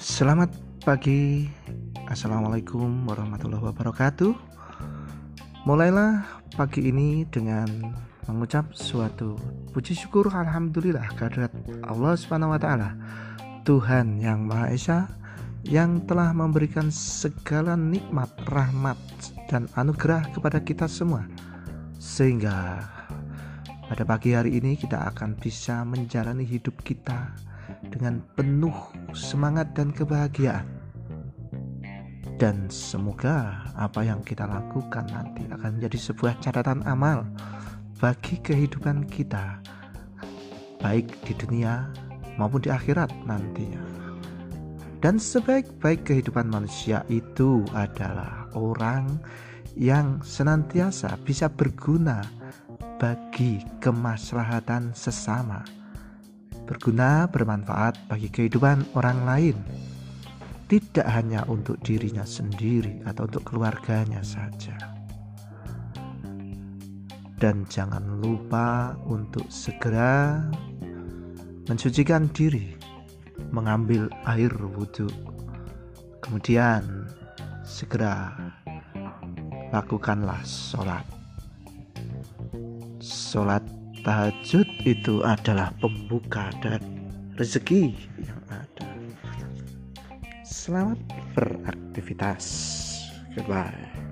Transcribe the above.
Selamat pagi, assalamualaikum warahmatullahi wabarakatuh. Mulailah pagi ini dengan mengucap suatu puji syukur alhamdulillah kehadirat Allah Subhanahu wa taala, Tuhan yang Maha Esa yang telah memberikan segala nikmat, rahmat dan anugerah kepada kita semua. Sehingga pada pagi hari ini kita akan bisa menjalani hidup kita dengan penuh semangat dan kebahagiaan. Dan semoga apa yang kita lakukan nanti akan menjadi sebuah catatan amal bagi kehidupan kita, baik di dunia maupun di akhirat nantinya. Dan sebaik-baik kehidupan manusia itu adalah orang yang senantiasa bisa berguna bagi kemaslahatan sesama berguna, bermanfaat bagi kehidupan orang lain, tidak hanya untuk dirinya sendiri atau untuk keluarganya saja. Dan jangan lupa untuk segera mensucikan diri, mengambil air wudhu, kemudian segera lakukanlah sholat. Sholat tahajud itu adalah pembuka dan rezeki yang ada. Selamat beraktivitas. Goodbye.